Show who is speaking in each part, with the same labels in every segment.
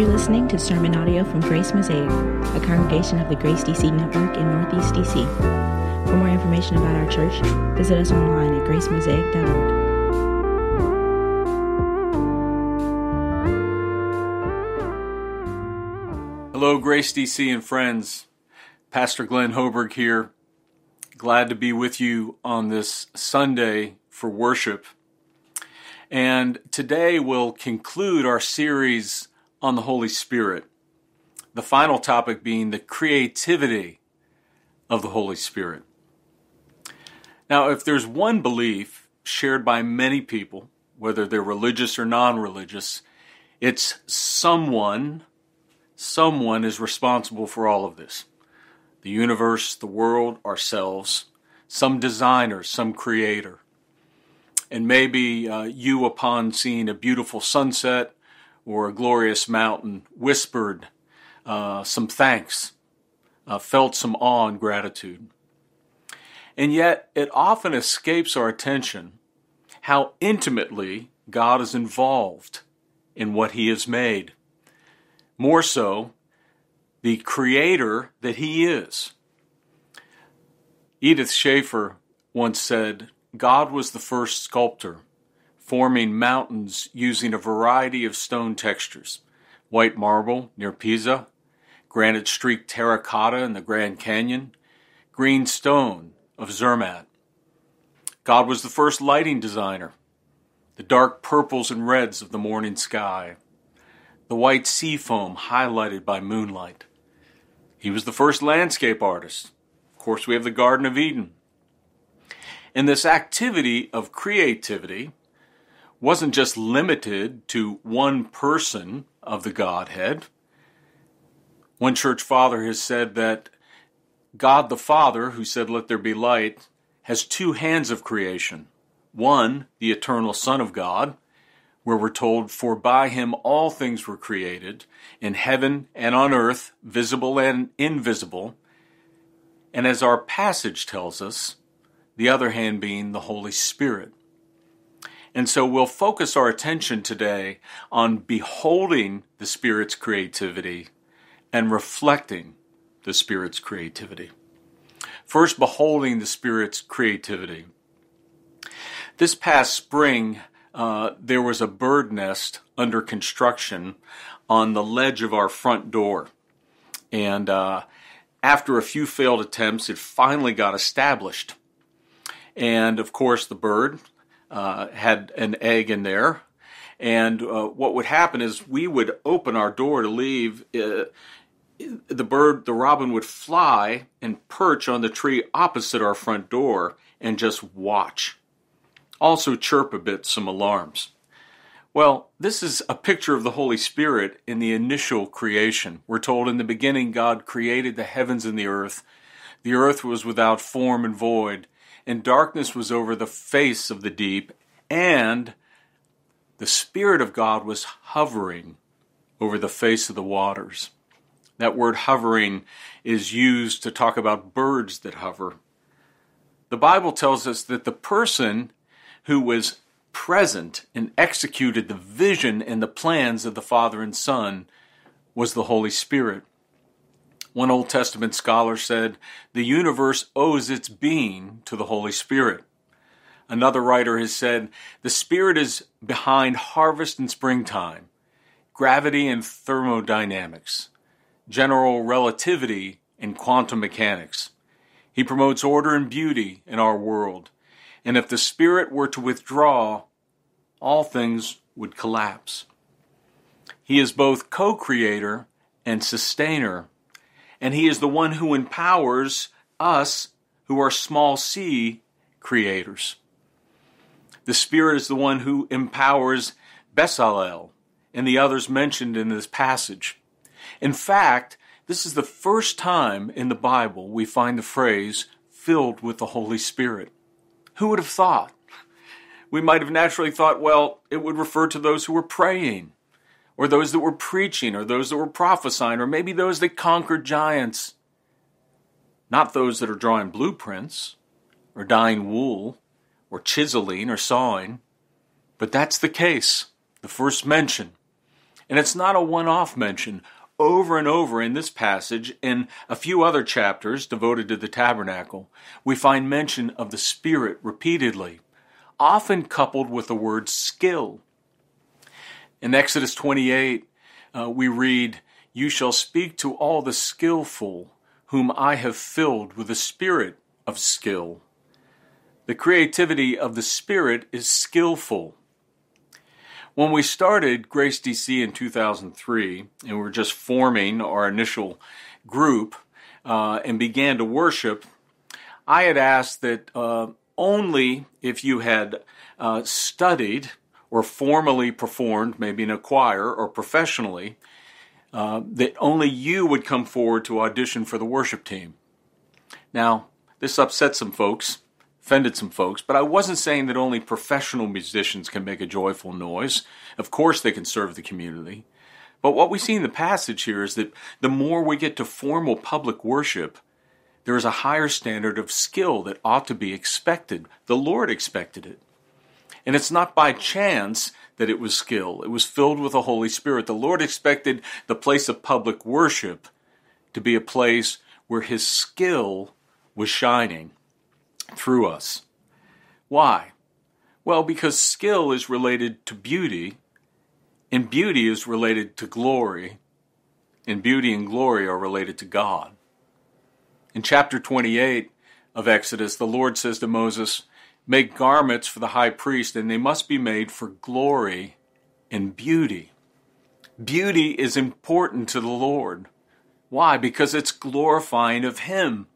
Speaker 1: You're listening to sermon audio from Grace Mosaic, a congregation of the Grace DC Network in Northeast DC. For more information about our church, visit us online at gracemosaic.org.
Speaker 2: Hello, Grace DC and friends. Pastor Glenn Hoberg here. Glad to be with you on this Sunday for worship. And today we'll conclude our series on the Holy Spirit. The final topic being the creativity of the Holy Spirit. Now, if there's one belief shared by many people, whether they're religious or non religious, it's someone, someone is responsible for all of this. The universe, the world, ourselves, some designer, some creator. And maybe uh, you, upon seeing a beautiful sunset or a glorious mountain, whispered uh, some thanks, uh, felt some awe and gratitude. And yet, it often escapes our attention how intimately God is involved in what He has made. More so, the creator that He is. Edith Schaeffer once said, God was the first sculptor forming mountains using a variety of stone textures white marble near Pisa, granite streaked terracotta in the Grand Canyon, green stone of Zermatt. God was the first lighting designer, the dark purples and reds of the morning sky, the white sea foam highlighted by moonlight. He was the first landscape artist. Of course, we have the Garden of Eden. And this activity of creativity wasn't just limited to one person of the Godhead. One church father has said that God the Father, who said, Let there be light, has two hands of creation. One, the eternal Son of God, where we're told, For by him all things were created, in heaven and on earth, visible and invisible. And as our passage tells us, the other hand being the Holy Spirit. And so we'll focus our attention today on beholding the Spirit's creativity and reflecting the Spirit's creativity. First, beholding the Spirit's creativity. This past spring, uh, there was a bird nest under construction on the ledge of our front door. And uh, after a few failed attempts, it finally got established. And of course, the bird uh, had an egg in there. And uh, what would happen is we would open our door to leave. Uh, the bird, the robin, would fly and perch on the tree opposite our front door and just watch. Also, chirp a bit some alarms. Well, this is a picture of the Holy Spirit in the initial creation. We're told in the beginning God created the heavens and the earth. The earth was without form and void, and darkness was over the face of the deep, and the Spirit of God was hovering over the face of the waters. That word hovering is used to talk about birds that hover. The Bible tells us that the person who was present and executed the vision and the plans of the Father and Son was the Holy Spirit. One Old Testament scholar said, The universe owes its being to the Holy Spirit. Another writer has said, The Spirit is behind harvest and springtime, gravity and thermodynamics, general relativity and quantum mechanics. He promotes order and beauty in our world. And if the Spirit were to withdraw, all things would collapse. He is both co creator and sustainer and He is the one who empowers us who are small c creators. The Spirit is the one who empowers Bezalel and the others mentioned in this passage. In fact, this is the first time in the Bible we find the phrase filled with the Holy Spirit. Who would have thought? We might have naturally thought, well, it would refer to those who were praying or those that were preaching, or those that were prophesying, or maybe those that conquered giants. Not those that are drawing blueprints, or dyeing wool, or chiseling, or sawing. But that's the case, the first mention. And it's not a one off mention. Over and over in this passage, in a few other chapters devoted to the tabernacle, we find mention of the Spirit repeatedly, often coupled with the word skill. In Exodus 28, uh, we read, You shall speak to all the skillful, whom I have filled with the spirit of skill. The creativity of the Spirit is skillful. When we started Grace DC in 2003, and we were just forming our initial group uh, and began to worship, I had asked that uh, only if you had uh, studied or formally performed, maybe in a choir or professionally, uh, that only you would come forward to audition for the worship team. Now, this upset some folks offended some folks, but I wasn't saying that only professional musicians can make a joyful noise. Of course, they can serve the community. But what we see in the passage here is that the more we get to formal public worship, there is a higher standard of skill that ought to be expected. The Lord expected it. And it's not by chance that it was skill, it was filled with the Holy Spirit. The Lord expected the place of public worship to be a place where His skill was shining through us. Why? Well, because skill is related to beauty, and beauty is related to glory, and beauty and glory are related to God. In chapter 28 of Exodus, the Lord says to Moses, Make garments for the high priest, and they must be made for glory and beauty. Beauty is important to the Lord. Why? Because it's glorifying of Him.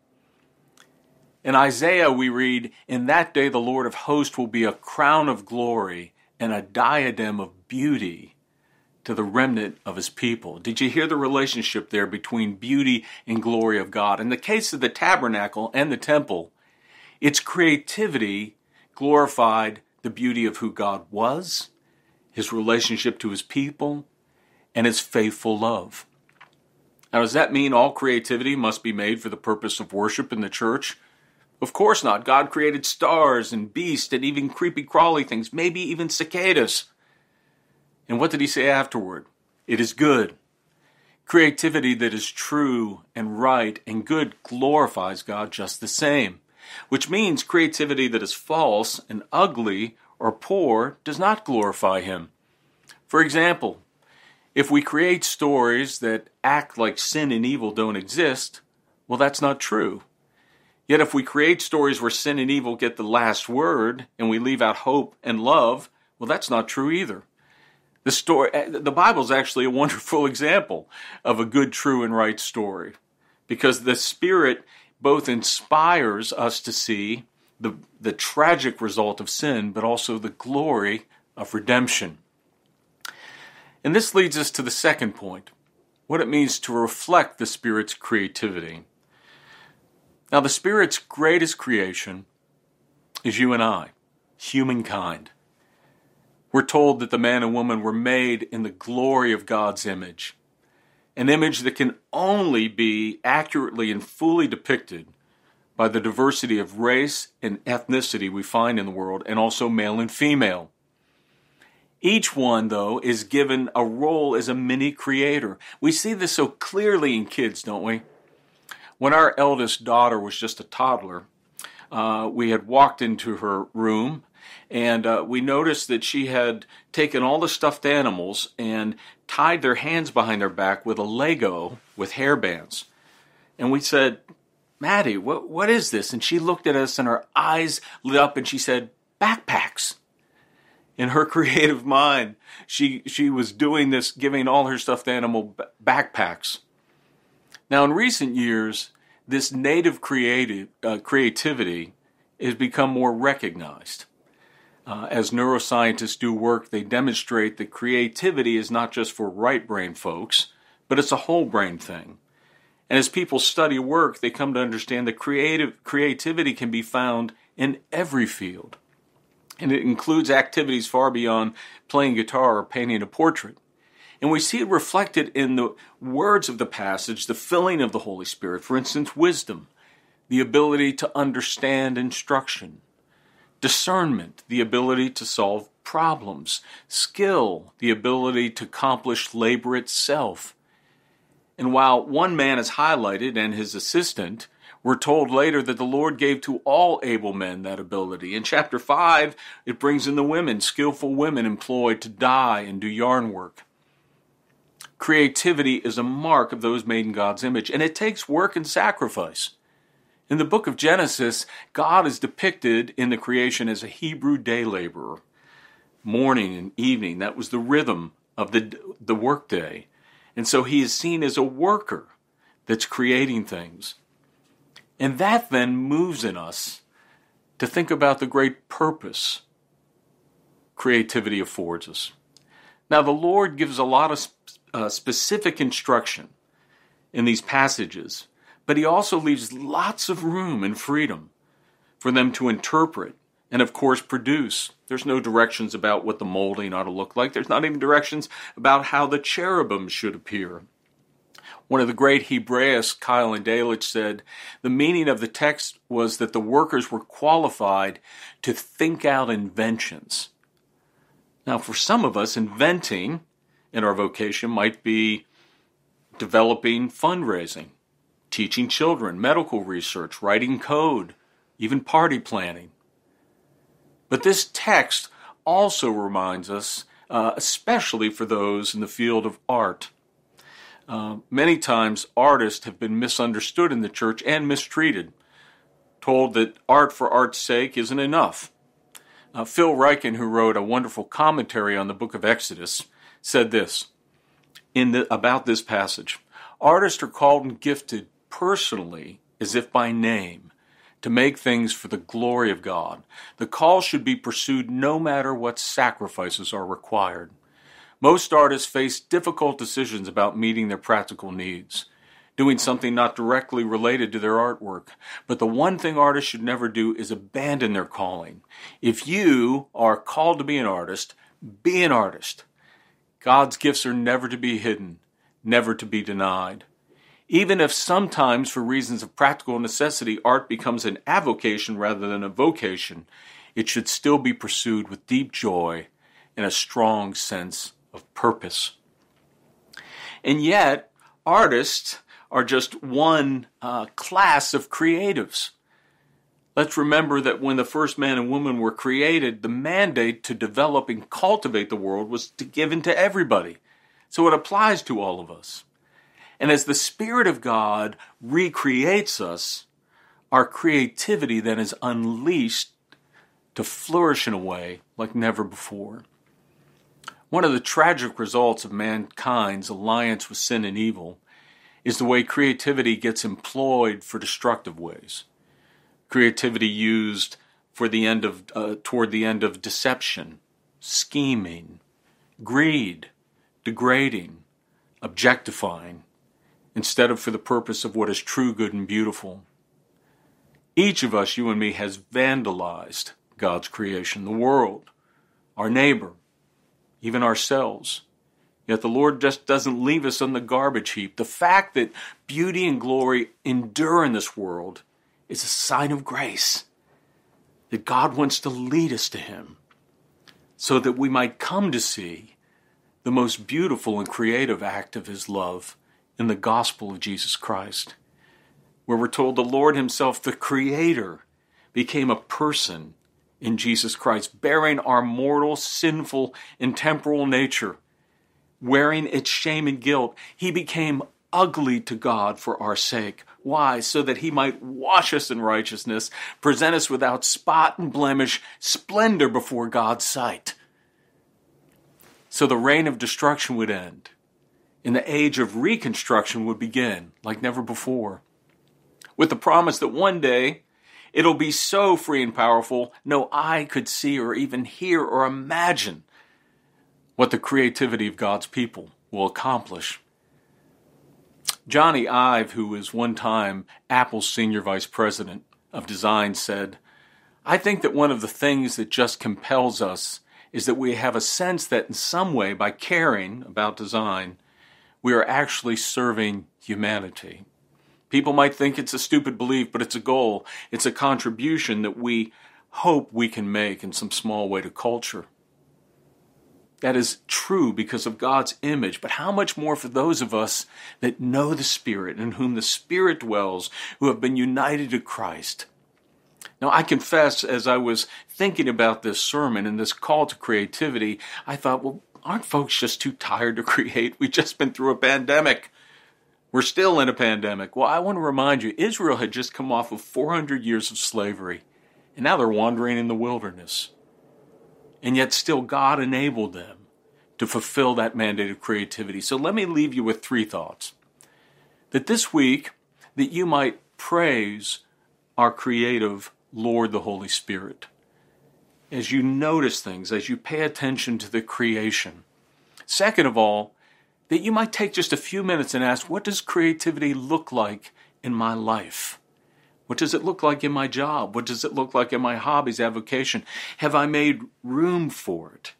Speaker 2: In Isaiah, we read, In that day the Lord of hosts will be a crown of glory and a diadem of beauty to the remnant of his people. Did you hear the relationship there between beauty and glory of God? In the case of the tabernacle and the temple, its creativity glorified the beauty of who God was, his relationship to his people, and his faithful love. Now, does that mean all creativity must be made for the purpose of worship in the church? Of course not. God created stars and beasts and even creepy crawly things, maybe even cicadas. And what did he say afterward? It is good. Creativity that is true and right and good glorifies God just the same, which means creativity that is false and ugly or poor does not glorify Him. For example, if we create stories that act like sin and evil don't exist, well, that's not true. Yet if we create stories where sin and evil get the last word and we leave out hope and love, well, that's not true either. The story, eh, the Bible is actually a wonderful example of a good, true, and right story because the Spirit both inspires us to see the, the tragic result of sin, but also the glory of redemption. And this leads us to the second point what it means to reflect the Spirit's creativity. Now, the Spirit's greatest creation is you and I, humankind. We're told that the man and woman were made in the glory of God's image, an image that can only be accurately and fully depicted by the diversity of race and ethnicity we find in the world, and also male and female. Each one, though, is given a role as a mini creator. We see this so clearly in kids, don't we? When our eldest daughter was just a toddler, uh, we had walked into her room and uh, we noticed that she had taken all the stuffed animals and tied their hands behind their back with a Lego with hair bands. And we said, Maddie, what, what is this? And she looked at us and her eyes lit up and she said, Backpacks. In her creative mind, she, she was doing this, giving all her stuffed animal backpacks. Now, in recent years, this native creative, uh, creativity has become more recognized. Uh, as neuroscientists do work, they demonstrate that creativity is not just for right brain folks, but it's a whole brain thing. And as people study work, they come to understand that creative creativity can be found in every field. And it includes activities far beyond playing guitar or painting a portrait. And we see it reflected in the words of the passage, the filling of the Holy Spirit. For instance, wisdom, the ability to understand instruction, discernment, the ability to solve problems, skill, the ability to accomplish labor itself. And while one man is highlighted and his assistant, we're told later that the Lord gave to all able men that ability. In chapter 5, it brings in the women, skillful women employed to dye and do yarn work. Creativity is a mark of those made in God's image, and it takes work and sacrifice. In the book of Genesis, God is depicted in the creation as a Hebrew day laborer. Morning and evening, that was the rhythm of the, the workday. And so he is seen as a worker that's creating things. And that then moves in us to think about the great purpose creativity affords us. Now, the Lord gives a lot of uh, specific instruction in these passages, but He also leaves lots of room and freedom for them to interpret and, of course, produce. There's no directions about what the molding ought to look like, there's not even directions about how the cherubim should appear. One of the great Hebraists, Keil and Delitzsch, said the meaning of the text was that the workers were qualified to think out inventions. Now, for some of us, inventing in our vocation might be developing fundraising, teaching children, medical research, writing code, even party planning. But this text also reminds us, uh, especially for those in the field of art, uh, many times, artists have been misunderstood in the church and mistreated, told that art for art's sake isn't enough. Uh, Phil Ryken, who wrote a wonderful commentary on the book of Exodus, said this in the, about this passage Artists are called and gifted personally, as if by name, to make things for the glory of God. The call should be pursued no matter what sacrifices are required. Most artists face difficult decisions about meeting their practical needs, doing something not directly related to their artwork. But the one thing artists should never do is abandon their calling. If you are called to be an artist, be an artist. God's gifts are never to be hidden, never to be denied. Even if sometimes, for reasons of practical necessity, art becomes an avocation rather than a vocation, it should still be pursued with deep joy and a strong sense of purpose. And yet, artists are just one uh, class of creatives. Let's remember that when the first man and woman were created, the mandate to develop and cultivate the world was given to everybody. So it applies to all of us. And as the Spirit of God recreates us, our creativity then is unleashed to flourish in a way like never before. One of the tragic results of mankind's alliance with sin and evil is the way creativity gets employed for destructive ways. Creativity used for the end of uh, toward the end of deception, scheming, greed, degrading, objectifying, instead of for the purpose of what is true, good, and beautiful. Each of us, you and me, has vandalized God's creation, the world, our neighbor, even ourselves. Yet the Lord just doesn't leave us on the garbage heap. The fact that beauty and glory endure in this world is a sign of grace. That God wants to lead us to Him so that we might come to see the most beautiful and creative act of His love in the gospel of Jesus Christ, where we're told the Lord Himself, the Creator, became a person in Jesus Christ, bearing our mortal, sinful, and temporal nature, wearing its shame and guilt. He became ugly to God for our sake. Why? So that he might wash us in righteousness, present us without spot and blemish, splendor before God's sight. So the reign of destruction would end, and the age of reconstruction would begin like never before. With the promise that one day It'll be so free and powerful, no eye could see or even hear or imagine what the creativity of God's people will accomplish. Jony Ive, who was one time Apple's senior vice president of design, said, I think that one of the things that just compels us is that we have a sense that in some way, by caring about design, we are actually serving humanity. People might think it's a stupid belief, but it's a goal. It's a contribution that we hope we can make in some small way to culture. That is true because of God's image, but how much more for those of us that know the Spirit, in whom the Spirit dwells, who have been united to Christ. Now, I confess, as I was thinking about this sermon and this call to creativity, I thought, well, aren't folks just too tired to create? We've just been through a pandemic. We're still in a pandemic. Well, I want to remind you, Israel had just come off of 400 years of slavery, and now they're wandering in the wilderness. And yet, still, God enabled them to fulfill that mandate of creativity. So, let me leave you with three thoughts. That this week, that you might praise our creative Lord, the Holy Spirit. As you notice things, as you pay attention to the creation. Second of all, that you might take just a few minutes and ask, what does creativity look like in my life? What does it look like in my job? What does it look like in my hobbies, avocation? Have I made room for it?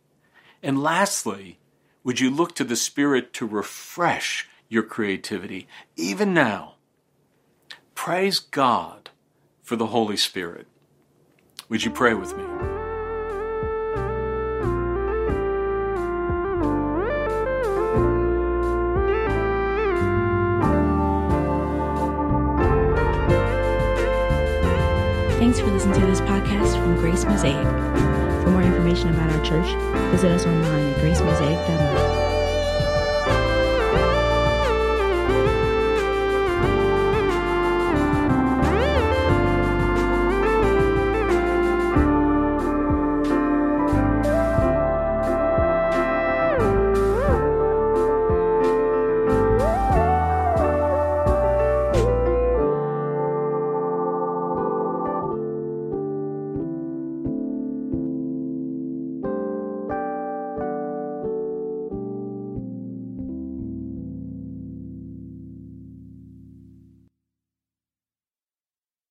Speaker 2: And lastly, would you look to the Spirit to refresh your creativity, even now? Praise God for the Holy Spirit. Would you pray with me?
Speaker 1: Grace Mosaic. For more information about our church, visit us online at gracemosaic.org.